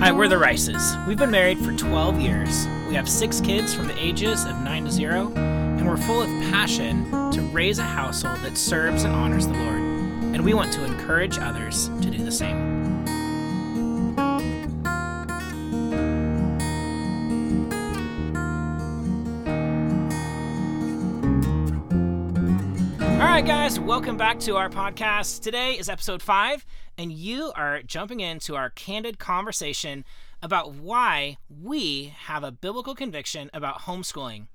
Hi, we're the Rices. We've been married for 12 years. We have six kids from the ages of 9 to 0, and we're full of passion to raise a household that serves and honors the Lord. And we want to encourage others to do the same. All right, guys, welcome back to our podcast. Today is episode five, and you are jumping into our candid conversation about why we have a biblical conviction about homeschooling.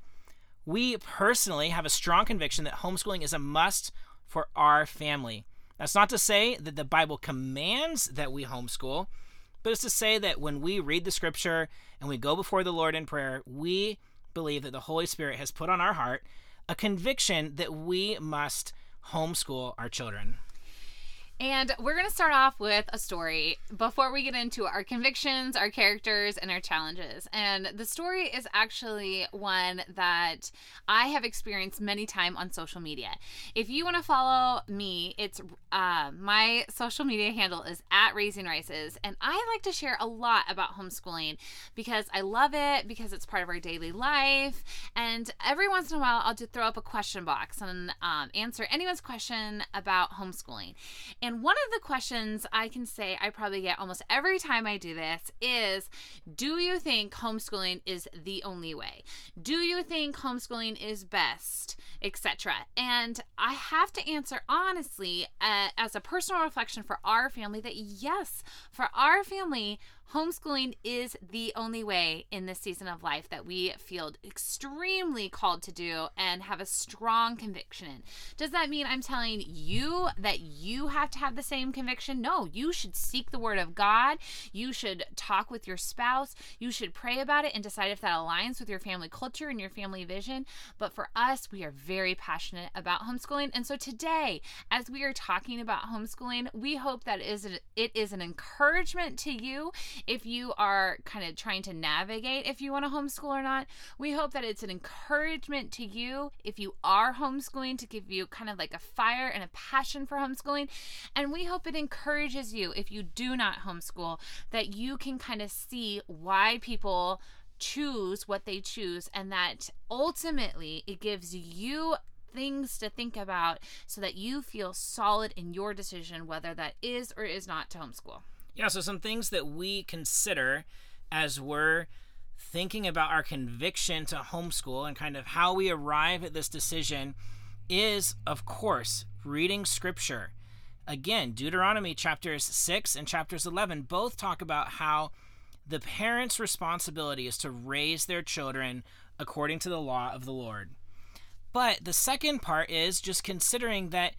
We personally have a strong conviction that homeschooling is a must for our family. That's not to say that the Bible commands that we homeschool, but it's to say that when we read the scripture and we go before the Lord in prayer, we believe that the Holy Spirit has put on our heart a conviction that we must homeschool our children. And we're going to start off with a story before we get into our convictions, our characters, and our challenges. And the story is actually one that I have experienced many times on social media. If you want to follow me, it's uh, my social media handle is at Raising Rices. And I like to share a lot about homeschooling because I love it, because it's part of our daily life. And every once in a while, I'll just throw up a question box and um, answer anyone's question about homeschooling. And one of the questions I can say I probably get almost every time I do this is Do you think homeschooling is the only way? Do you think homeschooling is best? Etc. And I have to answer honestly, uh, as a personal reflection for our family, that yes, for our family, homeschooling is the only way in this season of life that we feel extremely called to do and have a strong conviction in. Does that mean I'm telling you that you have to have the same conviction? No, you should seek the word of God. You should talk with your spouse. You should pray about it and decide if that aligns with your family culture and your family vision. But for us, we are very passionate about homeschooling. And so today, as we are talking about homeschooling, we hope that it is an encouragement to you if you are kind of trying to navigate if you want to homeschool or not. We hope that it's an encouragement to you if you are homeschooling to give you kind of like a fire and a passion for homeschooling. And we hope it encourages you if you do not homeschool that you can kind of see why people choose what they choose and that ultimately it gives you things to think about so that you feel solid in your decision whether that is or is not to homeschool. Yeah, so some things that we consider as we're thinking about our conviction to homeschool and kind of how we arrive at this decision is, of course, reading scripture. Again, Deuteronomy chapters 6 and chapters 11 both talk about how the parents' responsibility is to raise their children according to the law of the Lord. But the second part is just considering that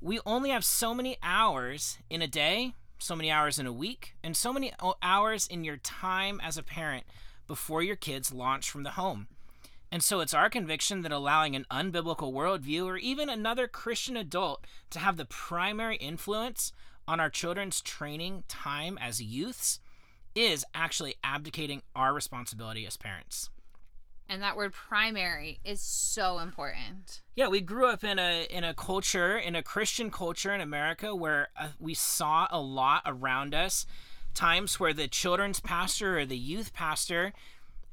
we only have so many hours in a day so many hours in a week, and so many hours in your time as a parent before your kids launch from the home. And so it's our conviction that allowing an unbiblical worldview or even another Christian adult to have the primary influence on our children's training time as youths is actually abdicating our responsibility as parents. And that word primary is so important. Yeah, we grew up in a in a culture, in a Christian culture in America where uh, we saw a lot around us times where the children's pastor or the youth pastor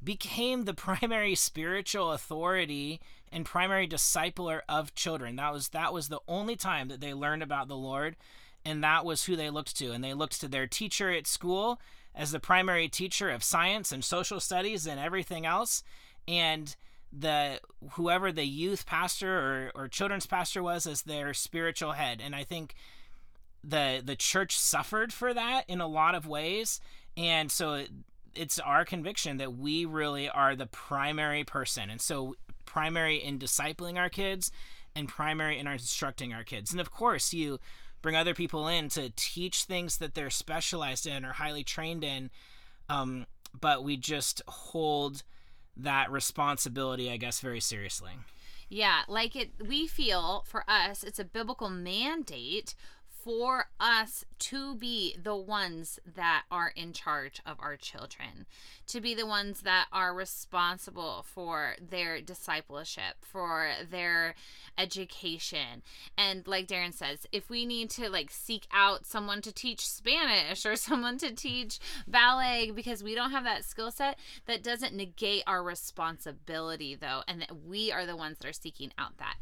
became the primary spiritual authority and primary discipler of children. That was that was the only time that they learned about the Lord and that was who they looked to and they looked to their teacher at school as the primary teacher of science and social studies and everything else and the whoever the youth pastor or, or children's pastor was as their spiritual head. And i think the the church suffered for that in a lot of ways. And so it, it's our conviction that we really are the primary person. And so primary in discipling our kids and primary in our instructing our kids. And of course you bring other people in to teach things that they're specialized in or highly trained in um, but we just hold that responsibility, I guess, very seriously. Yeah, like it we feel for us it's a biblical mandate for us to be the ones that are in charge of our children, to be the ones that are responsible for their discipleship, for their education. And like Darren says, if we need to like seek out someone to teach Spanish or someone to teach ballet because we don't have that skill set, that doesn't negate our responsibility though, and that we are the ones that are seeking out that.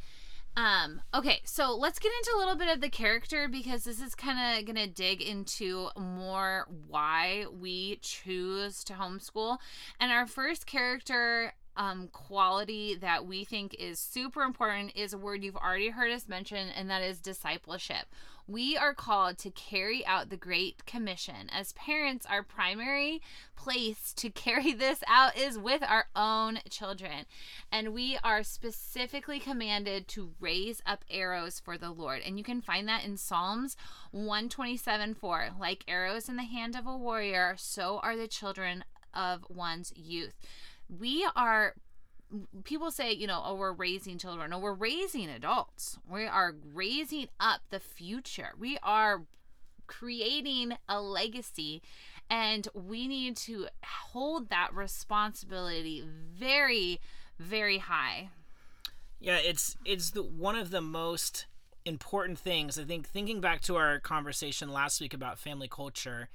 Um, okay, so let's get into a little bit of the character because this is kind of going to dig into more why we choose to homeschool. And our first character um, quality that we think is super important is a word you've already heard us mention, and that is discipleship. We are called to carry out the Great Commission. As parents, our primary place to carry this out is with our own children. And we are specifically commanded to raise up arrows for the Lord. And you can find that in Psalms 127 4. Like arrows in the hand of a warrior, so are the children of one's youth. We are people say, you know, oh, we're raising children. No, we're raising adults. We are raising up the future. We are creating a legacy and we need to hold that responsibility very very high yeah it's it's the one of the most important things i think thinking back to our conversation last week about family culture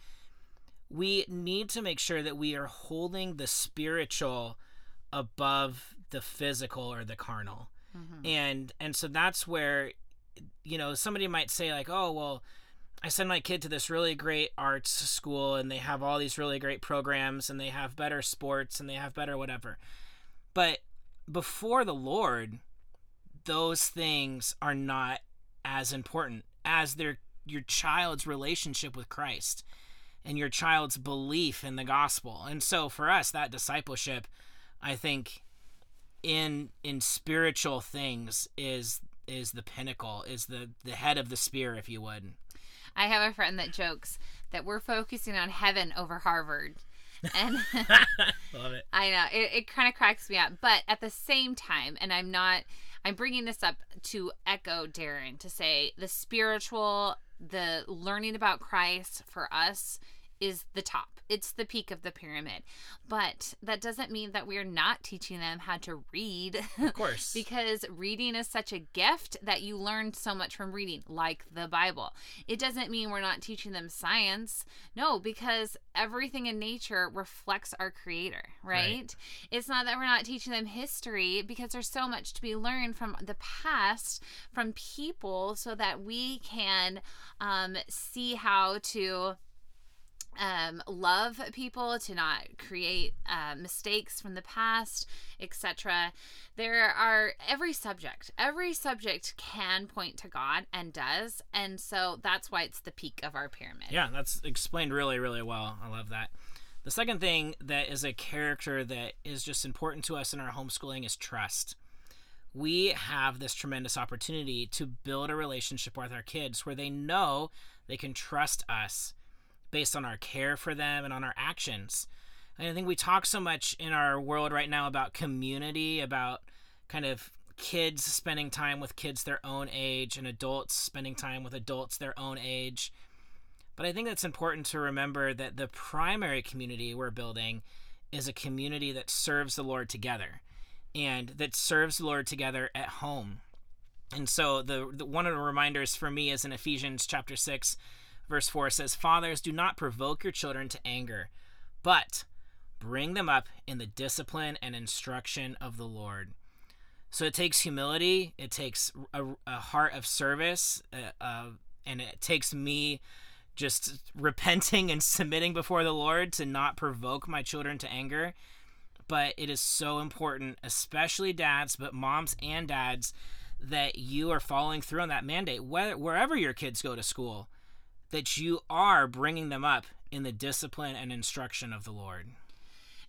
we need to make sure that we are holding the spiritual above the physical or the carnal. Mm-hmm. And and so that's where you know, somebody might say like, "Oh, well, I send my kid to this really great arts school and they have all these really great programs and they have better sports and they have better whatever." But before the Lord, those things are not as important as their your child's relationship with Christ and your child's belief in the gospel. And so for us that discipleship I think in in spiritual things is is the pinnacle, is the the head of the spear, if you would. I have a friend that jokes that we're focusing on heaven over Harvard. And love it. I know it, it kind of cracks me up, but at the same time, and I'm not, I'm bringing this up to echo Darren to say the spiritual, the learning about Christ for us is the top. It's the peak of the pyramid. But that doesn't mean that we're not teaching them how to read. Of course. because reading is such a gift that you learn so much from reading, like the Bible. It doesn't mean we're not teaching them science. No, because everything in nature reflects our creator, right? right? It's not that we're not teaching them history because there's so much to be learned from the past, from people, so that we can um, see how to um, love people, to not create uh, mistakes from the past, etc. There are every subject, every subject can point to God and does, and so that's why it's the peak of our pyramid. Yeah, that's explained really, really well. I love that. The second thing that is a character that is just important to us in our homeschooling is trust. We have this tremendous opportunity to build a relationship with our kids where they know they can trust us based on our care for them and on our actions. And I think we talk so much in our world right now about community, about kind of kids spending time with kids their own age and adults spending time with adults their own age. But I think it's important to remember that the primary community we're building is a community that serves the Lord together and that serves the Lord together at home. And so the, the one of the reminders for me is in Ephesians chapter 6 Verse 4 says, Fathers, do not provoke your children to anger, but bring them up in the discipline and instruction of the Lord. So it takes humility, it takes a, a heart of service, uh, uh, and it takes me just repenting and submitting before the Lord to not provoke my children to anger. But it is so important, especially dads, but moms and dads, that you are following through on that mandate, whether, wherever your kids go to school that you are bringing them up in the discipline and instruction of the Lord.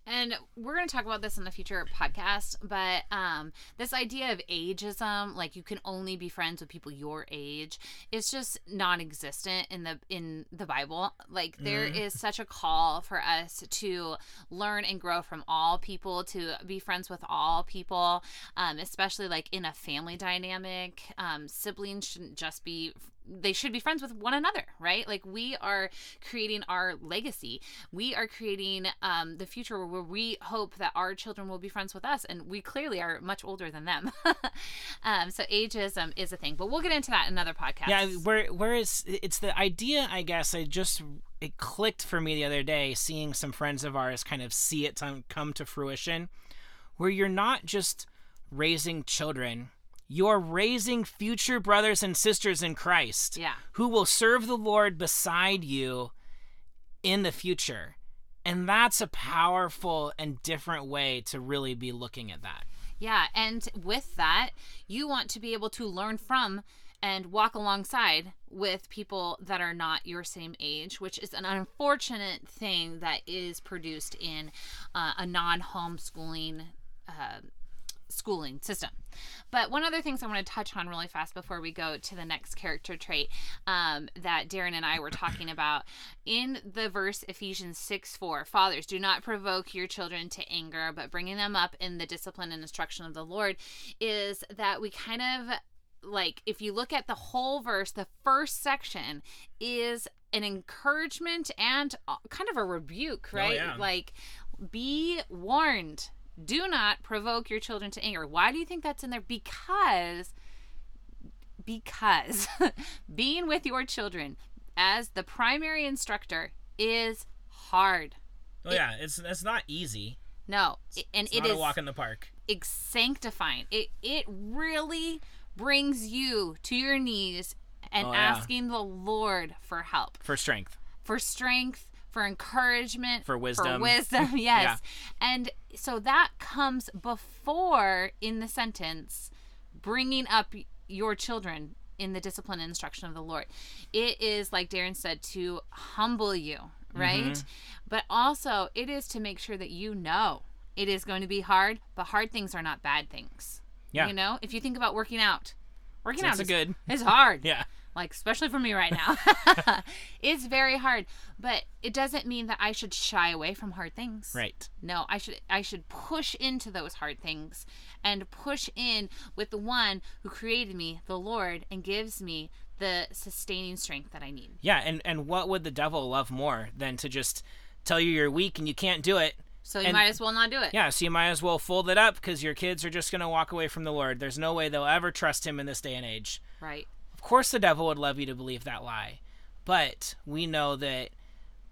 And we're going to talk about this in the future podcast, but um, this idea of ageism, like you can only be friends with people your age, is just non-existent in the in the Bible. Like there mm. is such a call for us to learn and grow from all people, to be friends with all people, um, especially like in a family dynamic. Um, siblings shouldn't just be they should be friends with one another, right? Like we are creating our legacy. We are creating um, the future where we hope that our children will be friends with us, and we clearly are much older than them. um, so ageism is a thing, but we'll get into that in another podcast. Yeah, where where is it's the idea? I guess I just it clicked for me the other day, seeing some friends of ours kind of see it come to fruition, where you're not just raising children you're raising future brothers and sisters in Christ yeah. who will serve the Lord beside you in the future. And that's a powerful and different way to really be looking at that. Yeah. And with that, you want to be able to learn from and walk alongside with people that are not your same age, which is an unfortunate thing that is produced in uh, a non homeschooling uh, schooling system. But one other things I want to touch on really fast before we go to the next character trait um, that Darren and I were talking about in the verse Ephesians 6 4 Fathers, do not provoke your children to anger, but bringing them up in the discipline and instruction of the Lord is that we kind of like if you look at the whole verse, the first section is an encouragement and uh, kind of a rebuke, oh, right? Oh, yeah. Like, be warned do not provoke your children to anger. Why do you think that's in there? Because because being with your children as the primary instructor is hard. Oh it, yeah, it's it's not easy. No, it's, and it's it not is a walk in the park. It's sanctifying. It it really brings you to your knees and oh, yeah. asking the Lord for help, for strength, for strength, for encouragement, for wisdom. For wisdom, yes. yeah. And so that comes before in the sentence bringing up your children in the discipline and instruction of the Lord. It is like Darren said to humble you, right? Mm-hmm. But also it is to make sure that you know it is going to be hard, but hard things are not bad things. Yeah. You know, if you think about working out, working That's out is good. It's hard. yeah like especially for me right now. it's very hard, but it doesn't mean that I should shy away from hard things. Right. No, I should I should push into those hard things and push in with the one who created me, the Lord, and gives me the sustaining strength that I need. Yeah, and and what would the devil love more than to just tell you you're weak and you can't do it? So you and, might as well not do it. Yeah, so you might as well fold it up because your kids are just going to walk away from the Lord. There's no way they'll ever trust him in this day and age. Right. Of course, the devil would love you to believe that lie. But we know that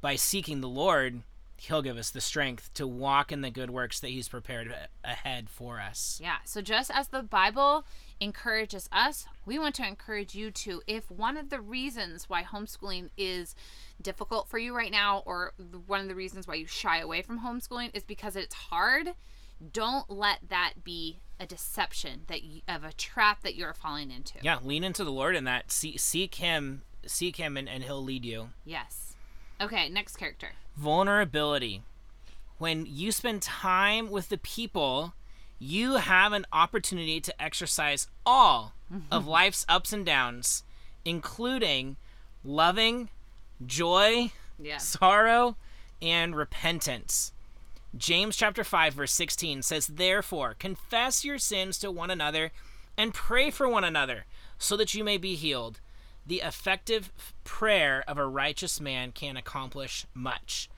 by seeking the Lord, He'll give us the strength to walk in the good works that He's prepared ahead for us. Yeah. So just as the Bible encourages us, we want to encourage you to. If one of the reasons why homeschooling is difficult for you right now, or one of the reasons why you shy away from homeschooling is because it's hard, don't let that be a deception that you, of a trap that you're falling into. Yeah, lean into the Lord in that. See, seek Him, seek Him, and, and He'll lead you. Yes. Okay, next character. Vulnerability. When you spend time with the people, you have an opportunity to exercise all of life's ups and downs, including loving, joy, yeah. sorrow, and repentance. James chapter 5 verse 16 says, "Therefore, confess your sins to one another and pray for one another, so that you may be healed. The effective prayer of a righteous man can accomplish much."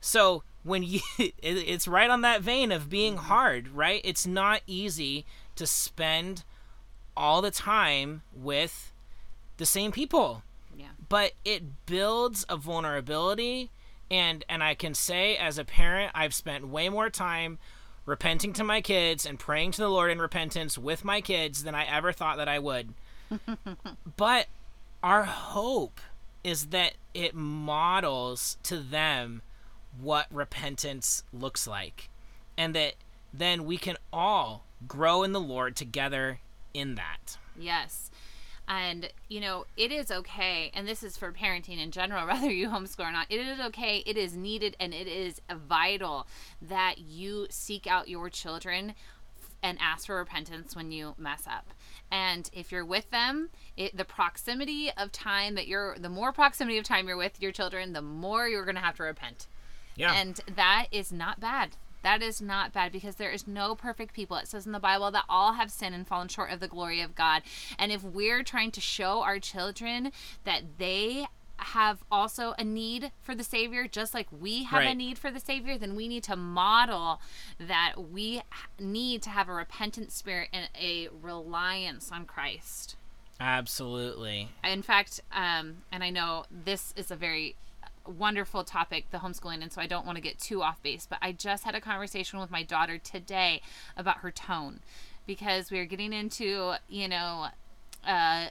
So, when you it's right on that vein of being mm-hmm. hard, right? It's not easy to spend all the time with the same people. Yeah. But it builds a vulnerability and and I can say as a parent I've spent way more time repenting to my kids and praying to the Lord in repentance with my kids than I ever thought that I would. but our hope is that it models to them what repentance looks like and that then we can all grow in the Lord together in that. Yes. And, you know, it is okay, and this is for parenting in general, whether you homeschool or not, it is okay, it is needed, and it is vital that you seek out your children and ask for repentance when you mess up. And if you're with them, it, the proximity of time that you're, the more proximity of time you're with your children, the more you're going to have to repent. Yeah. And that is not bad. That is not bad because there is no perfect people. It says in the Bible that all have sinned and fallen short of the glory of God. And if we're trying to show our children that they have also a need for the Savior, just like we have a need for the Savior, then we need to model that we need to have a repentant spirit and a reliance on Christ. Absolutely. In fact, um, and I know this is a very wonderful topic, the homeschooling, and so I don't want to get too off base, but I just had a conversation with my daughter today about her tone because we are getting into, you know, uh,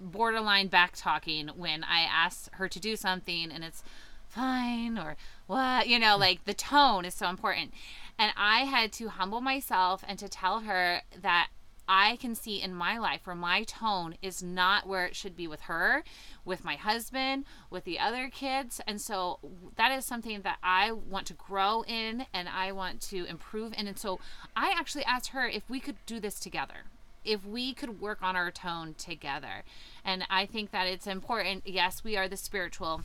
borderline back talking when I ask her to do something and it's fine or what, you know, like the tone is so important. And I had to humble myself and to tell her that I can see in my life where my tone is not where it should be with her, with my husband, with the other kids. And so that is something that I want to grow in and I want to improve in. And so I actually asked her if we could do this together if we could work on our tone together. And I think that it's important. Yes, we are the spiritual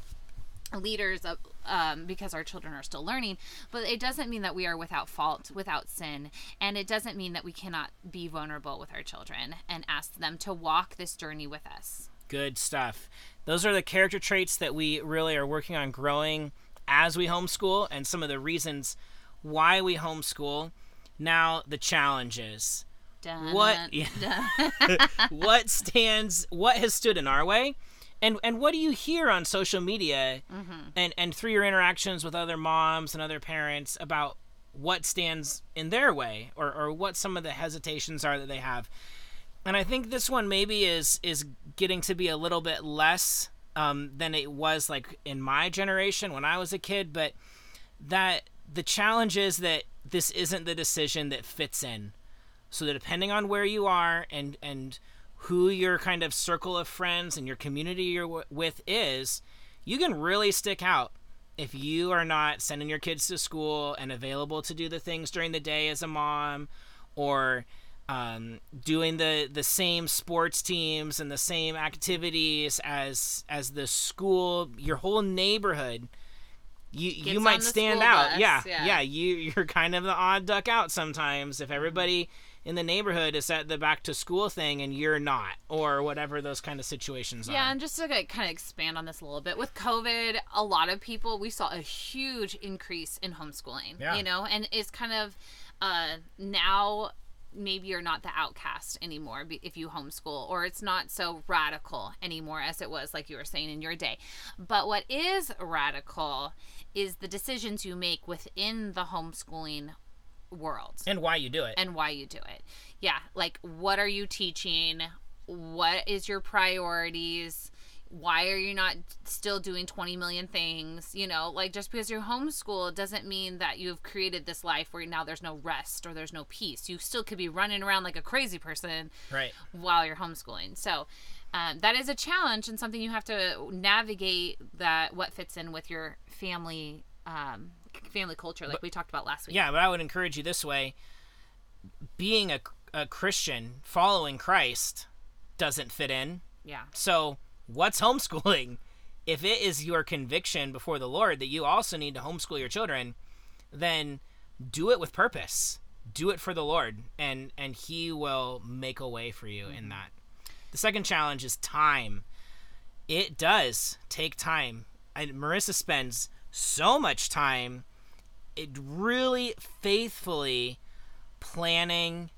leaders of um, because our children are still learning but it doesn't mean that we are without fault without sin and it doesn't mean that we cannot be vulnerable with our children and ask them to walk this journey with us Good stuff. Those are the character traits that we really are working on growing as we homeschool and some of the reasons why we homeschool. Now, the challenges. Dun, What- dun. what stands what has stood in our way and and what do you hear on social media and and through your interactions with other moms and other parents about what stands in their way or or what some of the hesitations are that they have? And i think this one maybe is is getting to be a little bit less um, than it was like in my generation when i was a kid but that the challenge is that this isn't the decision that fits in. So that depending on where you are and and who your kind of circle of friends and your community you're w- with is you can really stick out if you are not sending your kids to school and available to do the things during the day as a mom or um, doing the the same sports teams and the same activities as as the school your whole neighborhood you Gets you might stand out yeah, yeah. yeah you you're kind of the odd duck out sometimes if everybody in the neighborhood is at the back to school thing and you're not or whatever those kind of situations Yeah, are and just to kind of expand on this a little bit, with COVID, a lot of people we saw a huge increase in homeschooling. Yeah. You know, and it's kind of uh, now maybe you're not the outcast anymore if you homeschool, or it's not so radical anymore as it was, like you were saying in your day. But what is radical is the decisions you make within the homeschooling world and why you do it and why you do it. Yeah, like what are you teaching? What is your priorities? Why are you not still doing 20 million things? You know, like just because you're homeschooled doesn't mean that you've created this life where now there's no rest or there's no peace. You still could be running around like a crazy person right while you're homeschooling. So, um, that is a challenge and something you have to navigate that what fits in with your family um, family culture like we talked about last week. yeah but i would encourage you this way being a, a christian following christ doesn't fit in Yeah. So, what's homeschooling? If it is your conviction before the Lord that you also need to homeschool your children, then do it with purpose. Do it for the Lord, and and He will make a way for you in mm-hmm. that. The second challenge is time. It does take time. And Marissa spends so much time, it really faithfully planning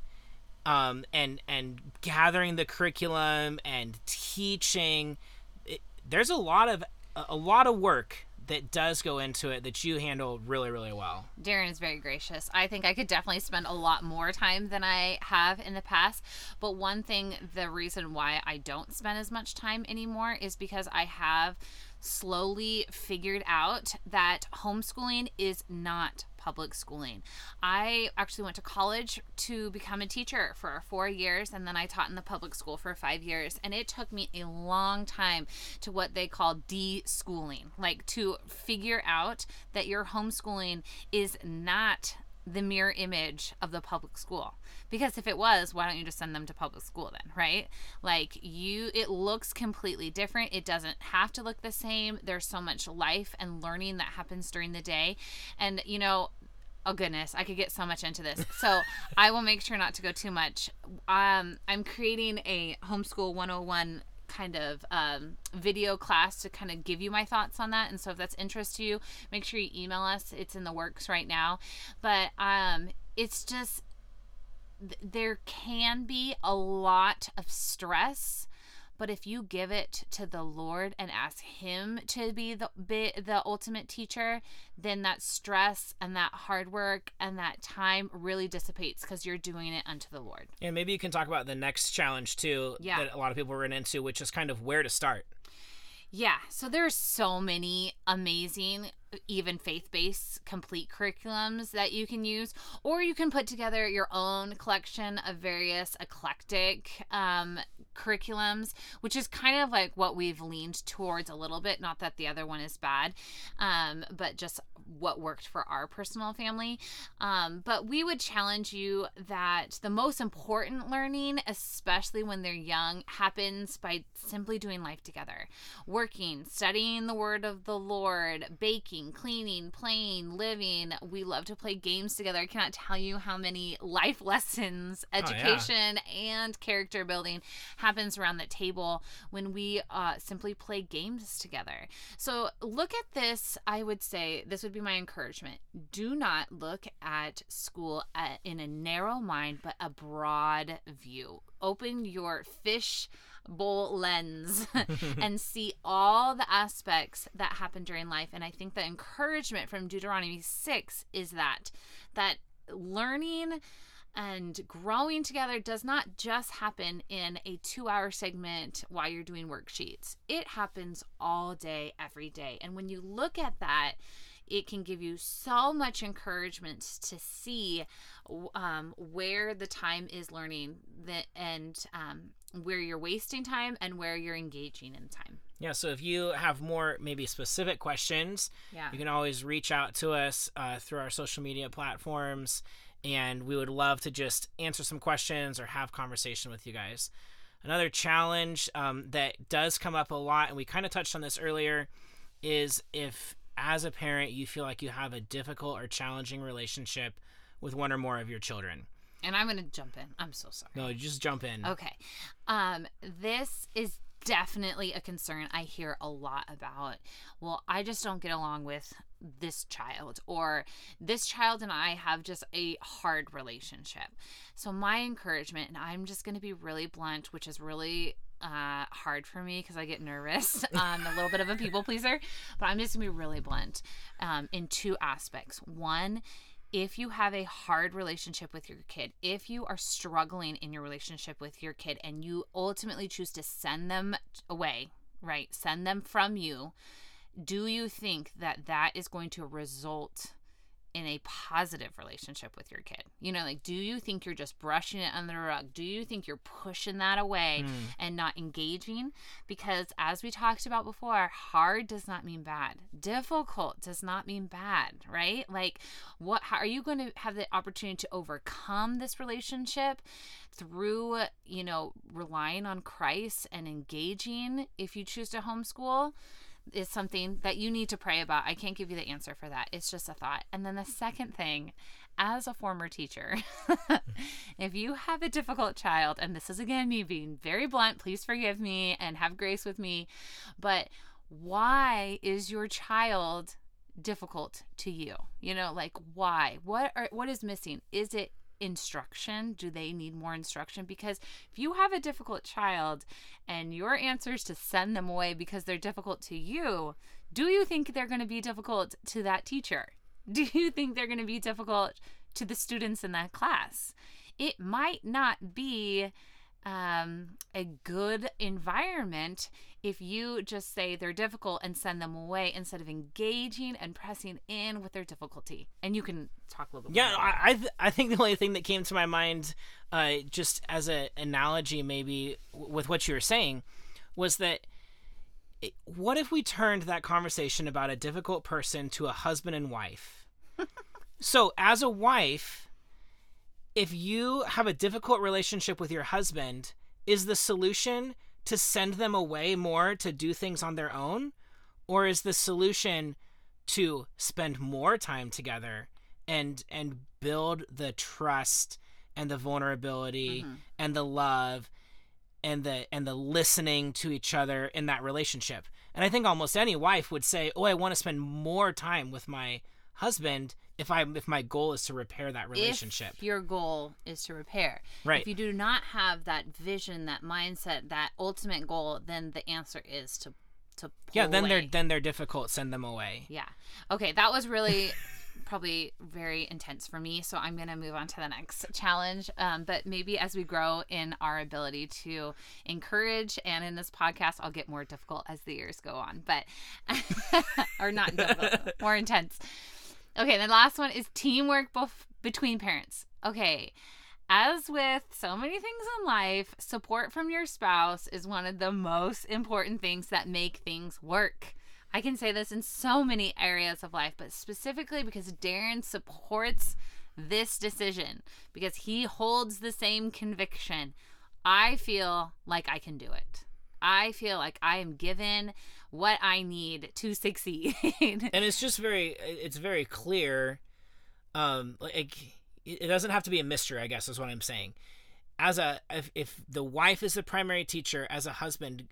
um, and and gathering the curriculum and teaching. It, there's a lot of a, a lot of work that does go into it that you handle really really well. Darren is very gracious. I think I could definitely spend a lot more time than I have in the past. But one thing, the reason why I don't spend as much time anymore is because I have slowly figured out that homeschooling is not public schooling. I actually went to college to become a teacher for four years, and then I taught in the public school for five years. And it took me a long time to what they call de-schooling, like to figure out that your homeschooling is not the mirror image of the public school because if it was why don't you just send them to public school then right like you it looks completely different it doesn't have to look the same there's so much life and learning that happens during the day and you know oh goodness, I could get so much into this. So I will make sure not to go too much. Um, I'm creating a homeschool 101 kind of um, video class to kind of give you my thoughts on that. And so if that's interest to you, make sure you email us. It's in the works right now. But um, it's just there can be a lot of stress but if you give it to the Lord and ask Him to be the be the ultimate teacher, then that stress and that hard work and that time really dissipates because you're doing it unto the Lord. And maybe you can talk about the next challenge too Yeah. that a lot of people run into, which is kind of where to start. Yeah, so there's so many amazing, even faith based complete curriculums that you can use, or you can put together your own collection of various eclectic um, curriculums, which is kind of like what we've leaned towards a little bit. Not that the other one is bad, um, but just what worked for our personal family. Um, but we would challenge you that the most important learning, especially when they're young, happens by simply doing life together working, studying the word of the Lord, baking, cleaning, playing, living. We love to play games together. I cannot tell you how many life lessons, yeah. education, and character building happens around the table when we uh, simply play games together. So look at this. I would say this would be my encouragement. Do not look at school at, in a narrow mind, but a broad view. Open your fish bowl lens and see all the aspects that happen during life and i think the encouragement from deuteronomy 6 is that that learning and growing together does not just happen in a two hour segment while you're doing worksheets. It happens all day, every day. And when you look at that, it can give you so much encouragement to see um, where the time is learning that, and um, where you're wasting time and where you're engaging in time. Yeah, so if you have more maybe specific questions, Yeah. you can always reach out to us uh, through our social media platforms, and we would love to just answer some questions or have conversation with you guys. Another challenge um, that does come up a lot, and we kind of touched on this earlier, is if as a parent you feel like you have a difficult or challenging relationship with one or more of your children. And I'm going to jump in. I'm so sorry. No, just jump in. Okay. Um, this is definitely a concern I hear a lot about. Well, I just don't get along with this child, or this child and I have just a hard relationship. So, my encouragement, and I'm just going to be really blunt, which is really uh, hard for me because I get nervous. I'm a little bit of a people pleaser, but I'm just gonna be really blunt um, in two aspects. One, if you have a hard relationship with your kid, if you are struggling in your relationship with your kid and you ultimately choose to send them away, right? Send them from you, do you think that that is going to result in a positive relationship with your kid? You know, like, do you think you're just brushing it under the rug? Do you think you're pushing that away Hmm. and not engaging? Because as we talked about before, hard does not mean bad. Difficult does not mean bad, right? Like, what, how are you going to have the opportunity to overcome this relationship through, you know, relying on Christ and engaging if you choose to homeschool? Is something that you need to pray about. I can't give you the answer for that. It's just a thought. And then the second thing, as a former teacher, if you have a difficult child, and this is again me being very blunt, please forgive me and have grace with me, but why is your child difficult to you? You know, like why? What are what is missing? Is it instruction? Do they need more instruction? Because if you have a difficult child and your answer is to send them away because they're difficult to you, do you think they're going to be difficult to that teacher? Do you think they're going to be difficult to the students in that class? It might not be um, a good environment if you just say they're difficult and send them away instead of engaging and pressing in with their difficulty. And you can talk a little bit Yeah, more. I I, th- I think the only thing that came to my mind, uh, just as an analogy, maybe w- with what you were saying, was that it- what if we turned that conversation about a difficult person to a husband and wife? so, as a wife, if you have a difficult relationship with your husband, is the solution to send them away more to do things on their own? Or is the solution to spend more time together and and build the trust and the vulnerability Mhm. and the love and the and the listening to each other in that relationship. And I think almost any wife would say, "Oh, I want to spend more time with my husband if I if my goal is to repair that relationship." If your goal is to repair. Right. If you do not have that vision, that mindset, that ultimate goal, then the answer is to to pull yeah, then they're then they're difficult. Send them away. Yeah. Okay, that was really probably very intense for me. So I'm going to move on to the next challenge. Um, but maybe as we grow in our ability to encourage, and in this podcast, I'll get more difficult as the years go on, but, or not difficult, more intense. Okay, the last one is teamwork bef- between parents. Okay. As with so many things in life, support from your spouse is one of the most important things that make things work. I can say this in so many areas of life, but specifically because Darren supports this decision because he holds the same conviction. I feel like I can do it. I feel like I am given what I need to succeed. and it's just very it's very clear um like it doesn't have to be a mystery i guess is what i'm saying as a if, if the wife is the primary teacher as a husband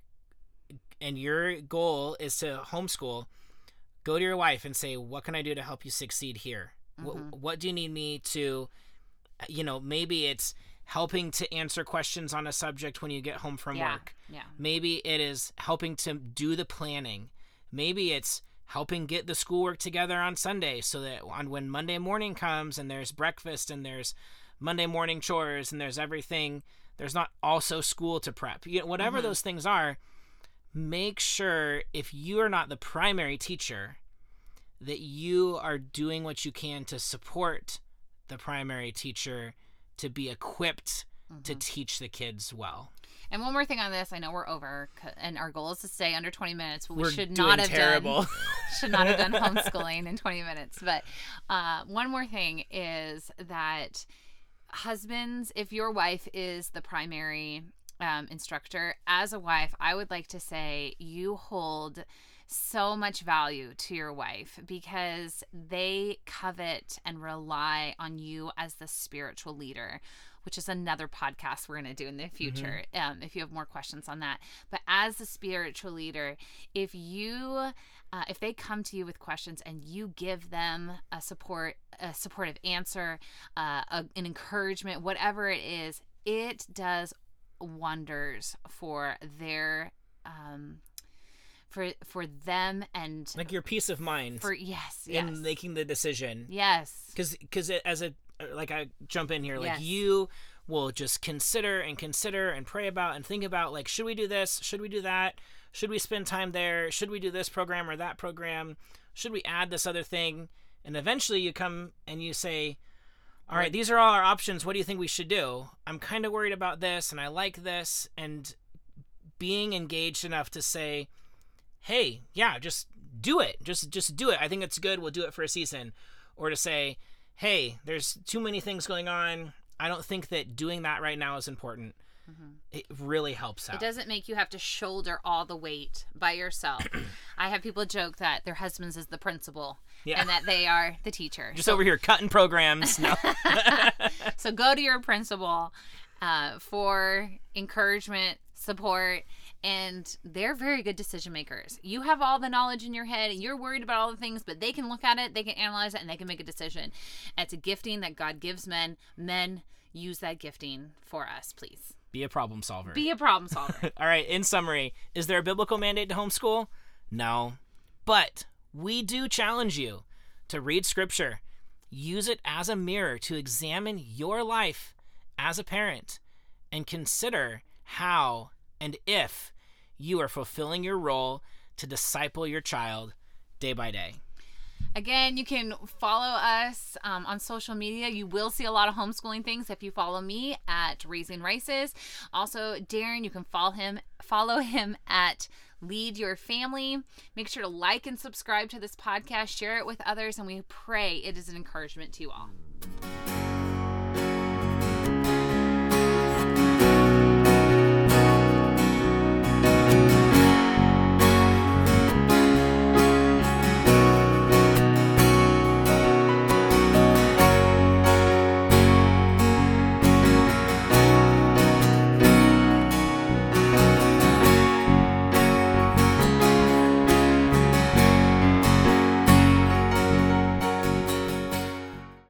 and your goal is to homeschool go to your wife and say what can i do to help you succeed here Mhm. what, what do you need me to you know maybe it's helping to answer questions on a subject when you get home from yeah. work Yeah. Maybe it is helping to do the planning. Maybe it's helping get the schoolwork together on Sunday so that on when Monday morning comes and there's breakfast and there's Monday morning chores and there's everything, there's not also school to prep. You know, whatever Mhm. those things are, make sure if you are not the primary teacher that you are doing what you can to support the primary teacher to be equipped to Mhm. teach the kids well. And one more thing on this, I know we're over, and our goal is to stay under 20 minutes. But we We're should not have terrible. done should not have done homeschooling in 20 minutes. But uh, one more thing is that husbands, if your wife is the primary um, instructor, as a wife, I would like to say you hold so much value to your wife because they covet and rely on you as the spiritual leader which is another podcast we're going to do in the future um, if you have more questions on that. But as a spiritual leader if you uh, if they come to you with questions and you give them a support a supportive answer uh, a, an encouragement whatever it is it does wonders for their um for for them and like your peace of mind for yes yes. in making the decision. Yes. Because because as a like i jump in here like Yes. you will just consider and consider and pray about and think about like should we do this? Should we do that? Should we spend time there? Should we do this program or that program? Should we add this other thing? And eventually you come and you say all right these are all our options. What do you think we should do? I'm kind of worried about this and i like this and being engaged enough to say hey yeah just do it. Just just do it. I think it's good we'll do it for a season. Or to say hey there's too many things going on. I don't think that doing that right now is important. It really helps out. It doesn't make you have to shoulder all the weight by yourself. I have people joke that their husbands is the principal Yeah. and that they are the teacher. just so, over here cutting programs. No. So go to your principal uh, for encouragement, support, and they're very good decision makers. You have all the knowledge in your head and you're worried about all the things, but they can look at it, they can analyze it, and they can make a decision. It's a gifting that God gives men. Men use that gifting for us, please. be a problem solver Be a problem solver. all right in summary is there a biblical mandate to homeschool no but we do challenge you to read scripture use it as a mirror to examine your life as a parent and consider how and if you are fulfilling your role to disciple your child day by day. Again, you can follow us um, on social media. You will see a lot of homeschooling things if you follow me at Raising Rices. Also, Darren, you can follow him follow him at Lead Your Family. Make sure to like and subscribe to this podcast, share it with others, and we pray it is an encouragement to you all.